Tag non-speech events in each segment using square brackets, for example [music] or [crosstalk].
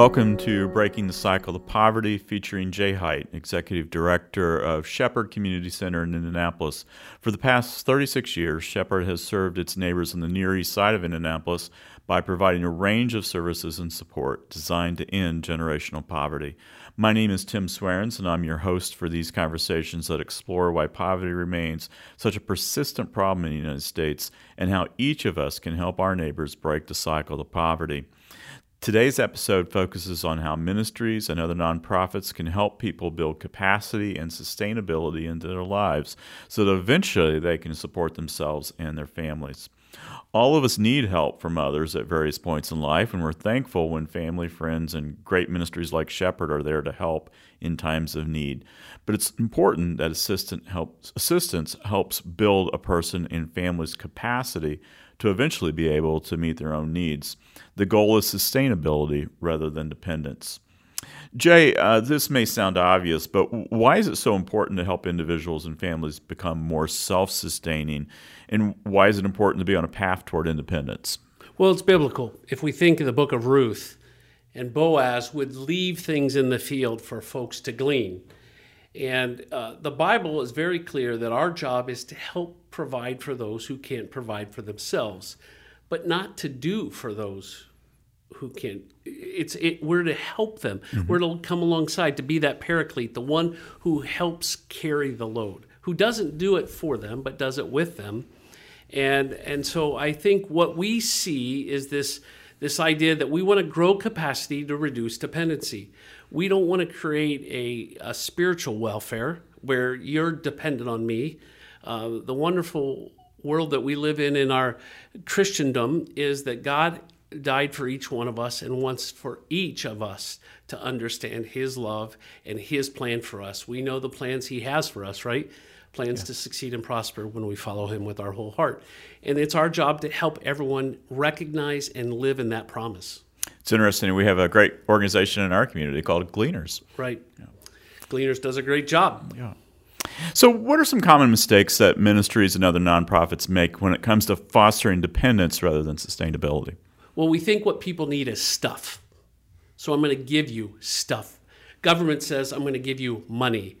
Welcome to Breaking the Cycle of Poverty, featuring Jay Height, Executive Director of Shepherd Community Center in Indianapolis. For the past 36 years, Shepherd has served its neighbors on the Near East Side of Indianapolis by providing a range of services and support designed to end generational poverty. My name is Tim Swearens, and I'm your host for these conversations that explore why poverty remains such a persistent problem in the United States and how each of us can help our neighbors break the cycle of poverty. Today's episode focuses on how ministries and other nonprofits can help people build capacity and sustainability into their lives so that eventually they can support themselves and their families. All of us need help from others at various points in life, and we're thankful when family, friends, and great ministries like Shepherd are there to help in times of need. But it's important that assistance helps build a person and family's capacity to eventually be able to meet their own needs. The goal is sustainability rather than dependence. Jay, uh, this may sound obvious, but why is it so important to help individuals and families become more self sustaining? And why is it important to be on a path toward independence? Well, it's biblical. If we think of the book of Ruth, and Boaz would leave things in the field for folks to glean. And uh, the Bible is very clear that our job is to help provide for those who can't provide for themselves, but not to do for those who can't. It's it, we're to help them. Mm-hmm. We're to come alongside to be that paraclete, the one who helps carry the load, who doesn't do it for them but does it with them. And and so I think what we see is this this idea that we want to grow capacity to reduce dependency. We don't want to create a, a spiritual welfare where you're dependent on me uh, the wonderful world that we live in in our Christendom is that God died for each one of us and wants for each of us to understand his love and his plan for us. We know the plans he has for us, right? Plans yeah. to succeed and prosper when we follow him with our whole heart. And it's our job to help everyone recognize and live in that promise. It's interesting. We have a great organization in our community called Gleaners. Right. Yeah. Gleaners does a great job. Yeah. So, what are some common mistakes that ministries and other nonprofits make when it comes to fostering dependence rather than sustainability? Well, we think what people need is stuff. So, I'm going to give you stuff. Government says, I'm going to give you money.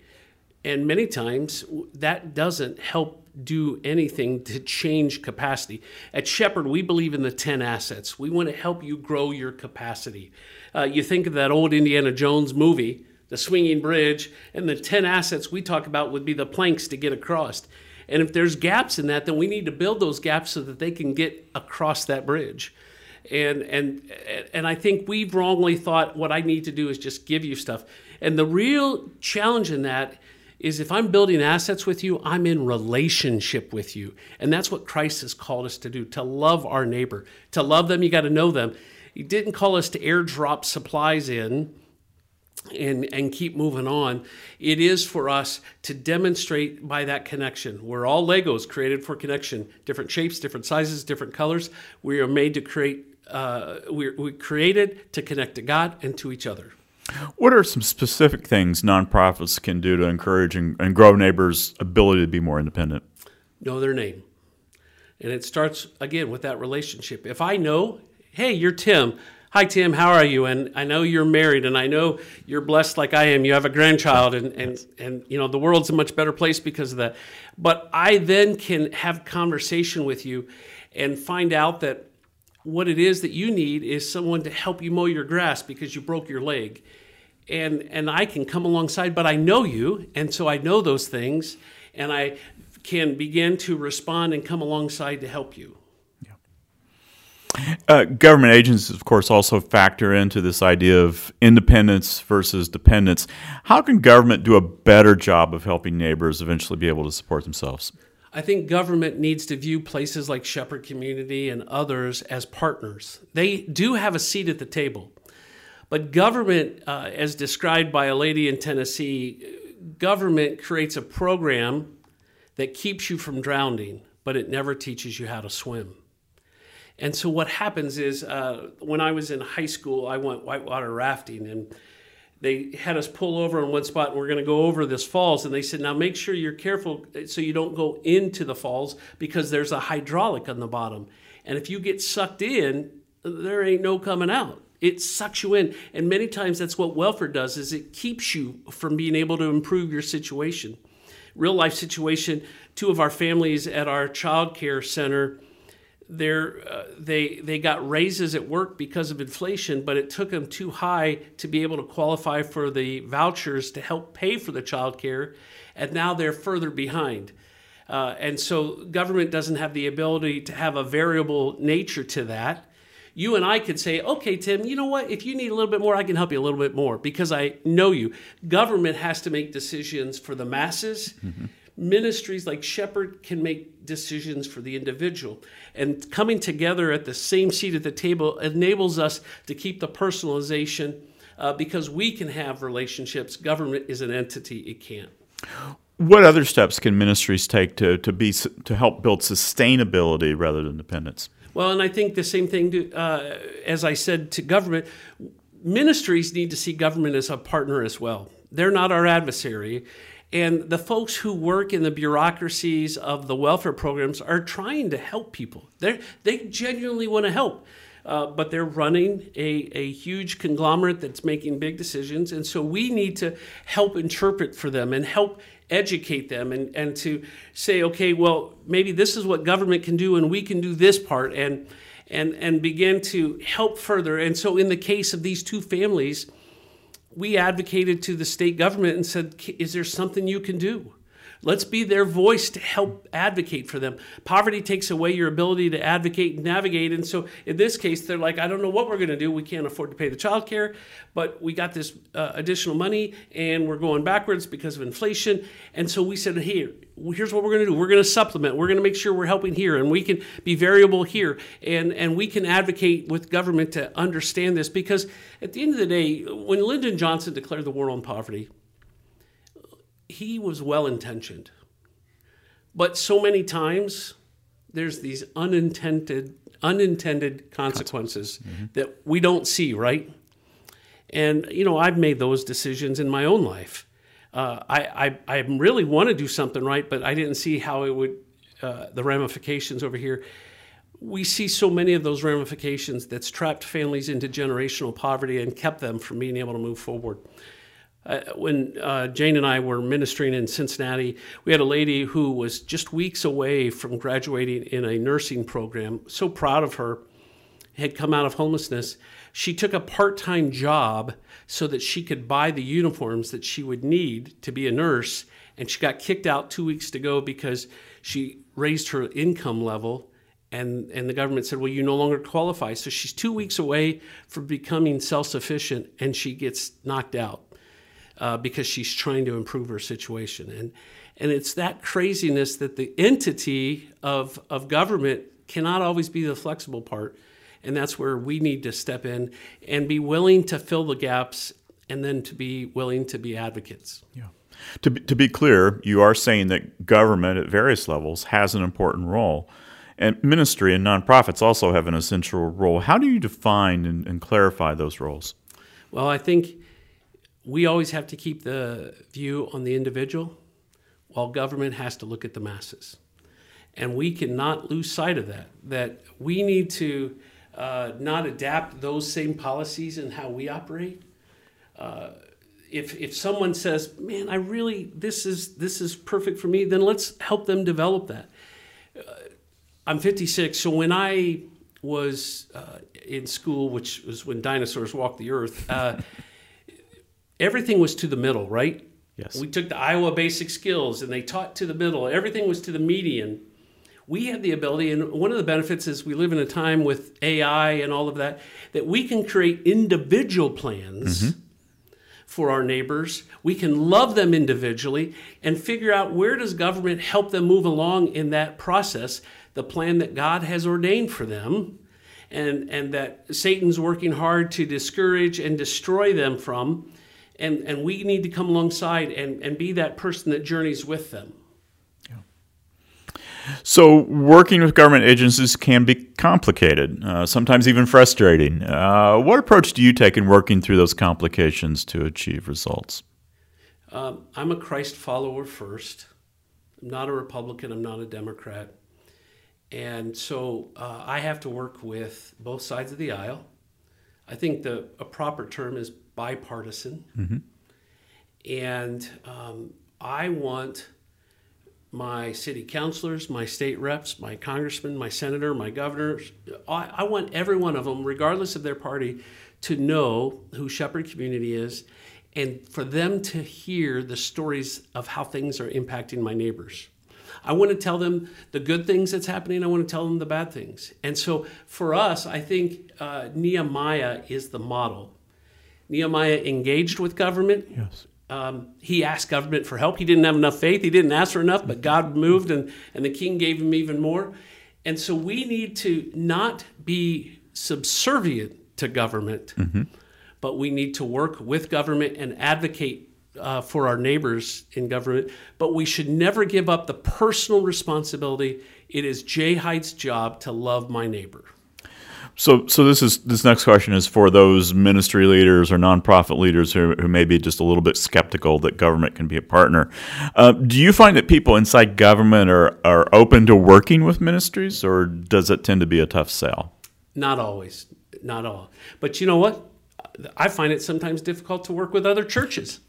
And many times that doesn't help do anything to change capacity. At Shepherd, we believe in the 10 assets. We want to help you grow your capacity. Uh, you think of that old Indiana Jones movie the swinging bridge, and the 10 assets we talk about would be the planks to get across. And if there's gaps in that, then we need to build those gaps so that they can get across that bridge. And and and I think we've wrongly thought what I need to do is just give you stuff. And the real challenge in that is if I'm building assets with you, I'm in relationship with you. And that's what Christ has called us to do, to love our neighbor. To love them, you got to know them. He didn't call us to airdrop supplies in and and keep moving on it is for us to demonstrate by that connection. We're all legos created for connection. Different shapes different sizes different colors. We are made to create uh, we're, we're created to connect to god and to each other. What are some specific things nonprofits can do to encourage and, and grow neighbors ability to be more independent? Know their name. And it starts again with that relationship. If i know hey you're tim Hi, Tim, how are you? And I know you're married, and I know you're blessed like I am. You have a grandchild, and, and, and you know, the world's a much better place because of that. But I then can have conversation with you and find out that what it is that you need is someone to help you mow your grass because you broke your leg. And, and I can come alongside, but I know you, and so I know those things, and I can begin to respond and come alongside to help you. Uh, government agencies, of course, also factor into this idea of independence versus dependence. How can government do a better job of helping neighbors eventually be able to support themselves? I think government needs to view places like Shepherd Community and others as partners. They do have a seat at the table. But government, uh, as described by a lady in Tennessee, government creates a program that keeps you from drowning, but it never teaches you how to swim. And so what happens is uh, when I was in high school, I went whitewater rafting and they had us pull over in one spot and we're going to go over this falls and they said now make sure you're careful so you don't go into the falls because there's a hydraulic on the bottom and if you get sucked in there ain't no coming out It sucks you in, and many times that's what welfare does: is it keeps you from being able to improve your situation. Real life situation. Two of our families at our child care center they're, uh, they they got raises at work because of inflation, but it took them too high to be able to qualify for the vouchers to help pay for the child care, and now they're further behind. Uh, and so government doesn't have the ability to have a variable nature to that. You and I could say, okay, Tim, you know what? If you need a little bit more, I can help you a little bit more because I know you. Government has to make decisions for the masses. Mm-hmm ministries like Shepherd can make decisions for the individual. And coming together at the same seat at the table enables us to keep the personalization uh, because we can have relationships. Government is an entity, it can't. What other steps can ministries take to, to, be, to help build sustainability rather than dependence? Well, and I think the same thing, to, uh, as I said to government, ministries need to see government as a partner as well. They're not our adversary. And the folks who work in the bureaucracies of the welfare programs are trying to help people. They they genuinely want to help, uh, but they're running a, a huge conglomerate that's making big decisions. And so we need to help interpret for them and help educate them and, and to say, okay, well, maybe this is what government can do and we can do this part and and and begin to help further. And so in the case of these two families, we advocated to the state government and said, Is there something you can do? Let's be their voice to help advocate for them. Poverty takes away your ability to advocate and navigate. And so in this case, they're like, I don't know what we're going to do. We can't afford to pay the child care, but we got this uh, additional money and we're going backwards because of inflation. And so we said, here, here's what we're going to do. We're going to supplement. We're going to make sure we're helping here and we can be variable here. And, and we can advocate with government to understand this because at the end of the day, when Lyndon Johnson declared the war on poverty, he was well intentioned. But so many times there's these unintended unintended consequences mm-hmm. that we don't see, right? And you know, I've made those decisions in my own life. Uh, I, I, I really want to do something right, but I didn't see how it would uh, the ramifications over here. We see so many of those ramifications that's trapped families into generational poverty and kept them from being able to move forward. Uh, when uh, Jane and I were ministering in Cincinnati, we had a lady who was just weeks away from graduating in a nursing program. So proud of her, had come out of homelessness. She took a part time job so that she could buy the uniforms that she would need to be a nurse. And she got kicked out two weeks to go because she raised her income level. And, and the government said, Well, you no longer qualify. So she's two weeks away from becoming self sufficient and she gets knocked out uh, because she's trying to improve her situation. And, and it's that craziness that the entity of, of government cannot always be the flexible part. And that's where we need to step in and be willing to fill the gaps and then to be willing to be advocates. Yeah. To be, to be clear, you are saying that government at various levels has an important role. And ministry and nonprofits also have an essential role. How do you define and, and clarify those roles? Well, I think we always have to keep the view on the individual while government has to look at the masses. And we cannot lose sight of that, that we need to uh, not adapt those same policies in how we operate. Uh, if, if someone says, man, I really, this is, this is perfect for me, then let's help them develop that. Uh, I'm 56, so when I was uh, in school, which was when dinosaurs walked the earth, uh, everything was to the middle, right? Yes. We took the Iowa basic skills and they taught to the middle. Everything was to the median. We have the ability, and one of the benefits is we live in a time with AI and all of that, that we can create individual plans mm-hmm. for our neighbors. We can love them individually and figure out where does government help them move along in that process, the plan that God has ordained for them and, and that Satan's working hard to discourage and destroy them from and, and we need to come alongside and, and be that person that journeys with them. So, working with government agencies can be complicated, uh, sometimes even frustrating. Uh, what approach do you take in working through those complications to achieve results? Um, I'm a Christ follower first. I'm not a Republican, I'm not a Democrat. And so uh, I have to work with both sides of the aisle. I think the a proper term is bipartisan, and um, I want my city councilors, my state reps, my congressman, my senator, my governors. I, I want every one of them, regardless of their party, to know who Shepherd Community is, and for them to hear the stories of how things are impacting my neighbors. I want to tell them the good things that's happening. I want to tell them the bad things. And so for us, I think uh, Nehemiah is the model. Nehemiah engaged with government. Yes. Um, he asked government for help. He didn't have enough faith. He didn't ask for enough, but God moved and, and the king gave him even more. And so we need to not be subservient to government, but we need to work with government and advocate uh, for our neighbors in government. But we should never give up the personal responsibility. It is Jay Height's job to love my neighbor. So, so this is this next question is for those ministry leaders or nonprofit leaders who, who may be just a little bit skeptical that government can be a partner. Uh, do you find that people inside government are, are open to working with ministries, or does it tend to be a tough sell? Not always, not all. But you know what? I find it sometimes difficult to work with other churches.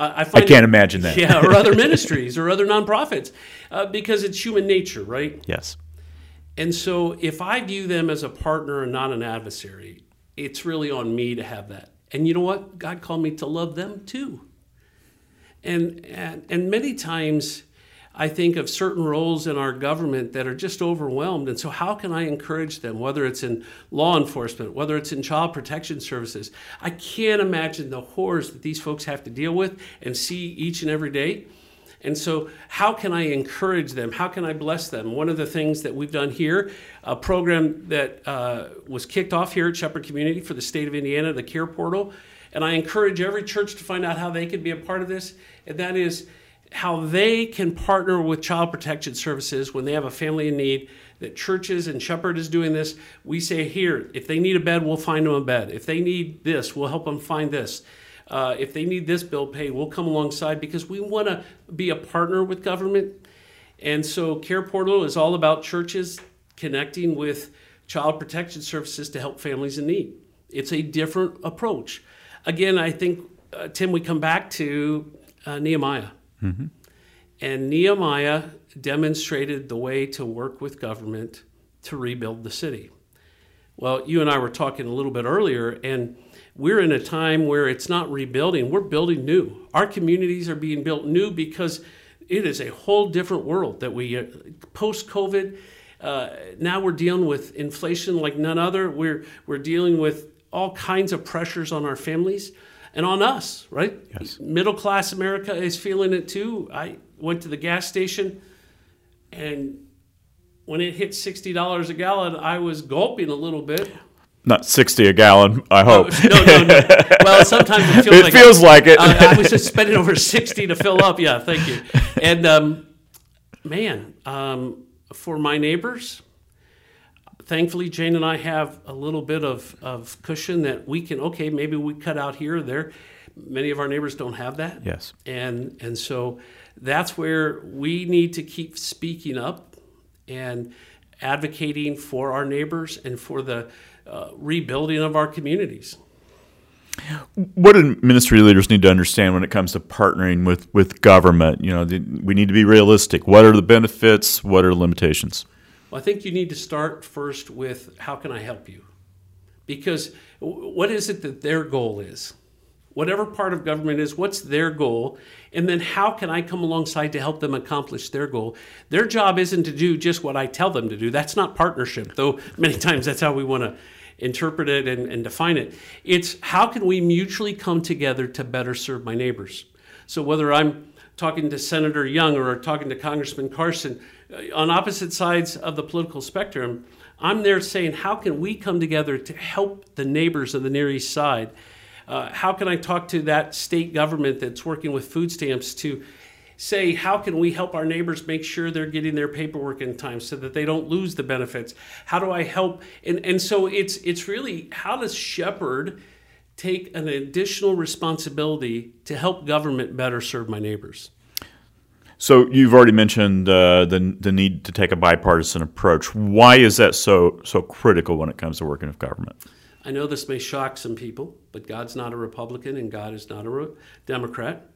Uh, I, I can't it- imagine that. Yeah, or other [laughs] ministries or other nonprofits, uh, because it's human nature, right? Yes. And so if I view them as a partner and not an adversary, it's really on me to have that. And you know what? God called me to love them too. And and, and many times I think of certain roles in our government that are just overwhelmed. And so, how can I encourage them, whether it's in law enforcement, whether it's in child protection services? I can't imagine the horrors that these folks have to deal with and see each and every day. And so, how can I encourage them? How can I bless them? One of the things that we've done here, a program that uh, was kicked off here at Shepherd Community for the state of Indiana, the Care Portal. And I encourage every church to find out how they could be a part of this. And that is how they can partner with child protection services when they have a family in need. That churches and Shepherd is doing this. We say, here, if they need a bed, we'll find them a bed. If they need this, we'll help them find this. Uh, if they need this bill paid, we'll come alongside because we want to be a partner with government. And so, Care Portal is all about churches connecting with child protection services to help families in need. It's a different approach. Again, I think, uh, Tim, we come back to uh, Nehemiah. And Nehemiah demonstrated the way to work with government to rebuild the city. Well, you and I were talking a little bit earlier, and we're in a time where it's not rebuilding, we're building new. Our communities are being built new because it is a whole different world that we, uh, post COVID, uh, now we're dealing with inflation like none other. We're, we're dealing with all kinds of pressures on our families and on us, right? Yes. Middle class America is feeling it too. I went to the gas station and when it hit $60 a gallon, I was gulping a little bit. Not 60 a gallon, I hope. No, no, no. [laughs] Well, sometimes it feels It like feels like it. I, I was just spending over 60 to fill up. Yeah, thank you. And um, man, um, for my neighbors, thankfully, Jane and I have a little bit of, of cushion that we can, okay, maybe we cut out here or there. Many of our neighbors don't have that. Yes. And, and so that's where we need to keep speaking up and advocating for our neighbors and for the uh, rebuilding of our communities. What do ministry leaders need to understand when it comes to partnering with, with government? You know, the, we need to be realistic. What are the benefits? What are the limitations? Well, I think you need to start first with how can I help you? Because what is it that their goal is? Whatever part of government is, what's their goal? And then how can I come alongside to help them accomplish their goal? Their job isn't to do just what I tell them to do. That's not partnership, though many [laughs] times that's how we want to interpret it and, and define it. It's how can we mutually come together to better serve my neighbors? So whether I'm talking to Senator Young or talking to Congressman Carson, uh, on opposite sides of the political spectrum, I'm there saying, how can we come together to help the neighbors of the Near East Side? Uh, how can I talk to that state government that's working with food stamps to say, how can we help our neighbors make sure they're getting their paperwork in time so that they don't lose the benefits? How do I help? And, and so it's, it's really how does Shepherd take an additional responsibility to help government better serve my neighbors? So you've already mentioned uh, the the need to take a bipartisan approach. Why is that so so critical when it comes to working with government? I know this may shock some people, but God's not a Republican and God is not a Re- Democrat.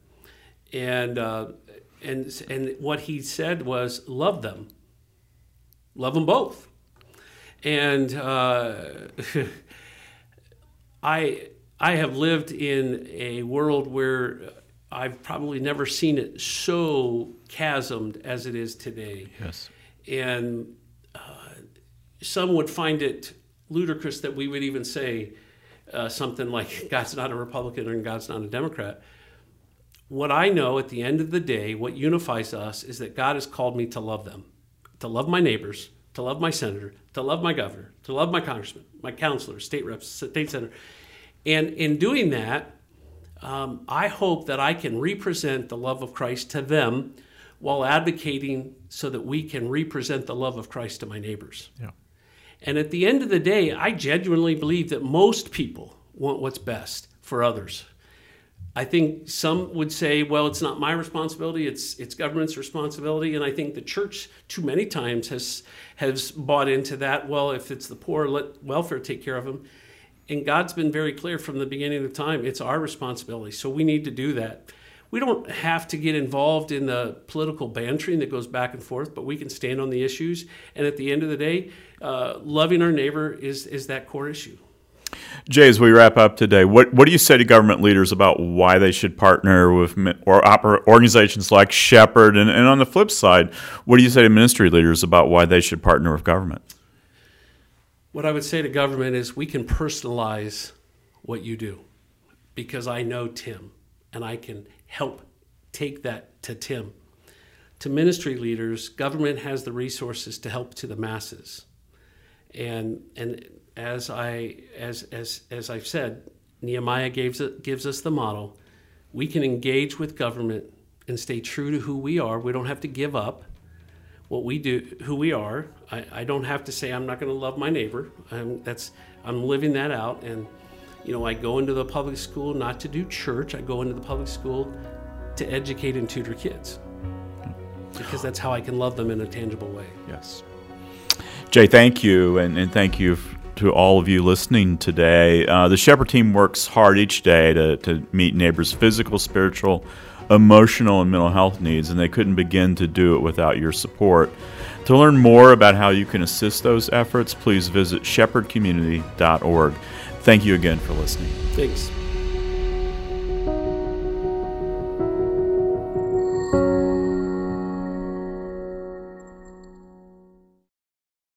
And, uh, and, and what he said was, love them. Love them both. And uh, [laughs] I, I have lived in a world where I've probably never seen it so chasmed as it is today. Yes. And uh, some would find it ludicrous that we would even say uh, something like [laughs] God's not a Republican and God's not a Democrat. What I know at the end of the day, what unifies us is that God has called me to love them, to love my neighbors, to love my senator, to love my governor, to love my congressman, my counselor, state reps, state senator. And in doing that, um, I hope that I can represent the love of Christ to them while advocating so that we can represent the love of Christ to my neighbors. Yeah. And at the end of the day, I genuinely believe that most people want what's best for others. I think some would say, well, it's not my responsibility, it's, it's government's responsibility. And I think the church, too many times, has, has bought into that. Well, if it's the poor, let welfare take care of them. And God's been very clear from the beginning of time it's our responsibility. So we need to do that. We don't have to get involved in the political bantering that goes back and forth, but we can stand on the issues. And at the end of the day, uh, loving our neighbor is, is that core issue. Jay, as we wrap up today, what, what do you say to government leaders about why they should partner with or oper- organizations like Shepherd? And, and on the flip side, what do you say to ministry leaders about why they should partner with government? What I would say to government is we can personalize what you do because I know Tim and I can help take that to Tim. To ministry leaders, government has the resources to help to the masses. And, and as I as as as I've said, Nehemiah gives gives us the model. We can engage with government and stay true to who we are. We don't have to give up what we do, who we are. I, I don't have to say I'm not going to love my neighbor. I'm, that's I'm living that out. And you know, I go into the public school not to do church. I go into the public school to educate and tutor kids because that's how I can love them in a tangible way. Yes. Jay, thank you, and, and thank you to all of you listening today. Uh, the Shepherd team works hard each day to, to meet neighbors' physical, spiritual, emotional, and mental health needs, and they couldn't begin to do it without your support. To learn more about how you can assist those efforts, please visit shepherdcommunity.org. Thank you again for listening. Thanks.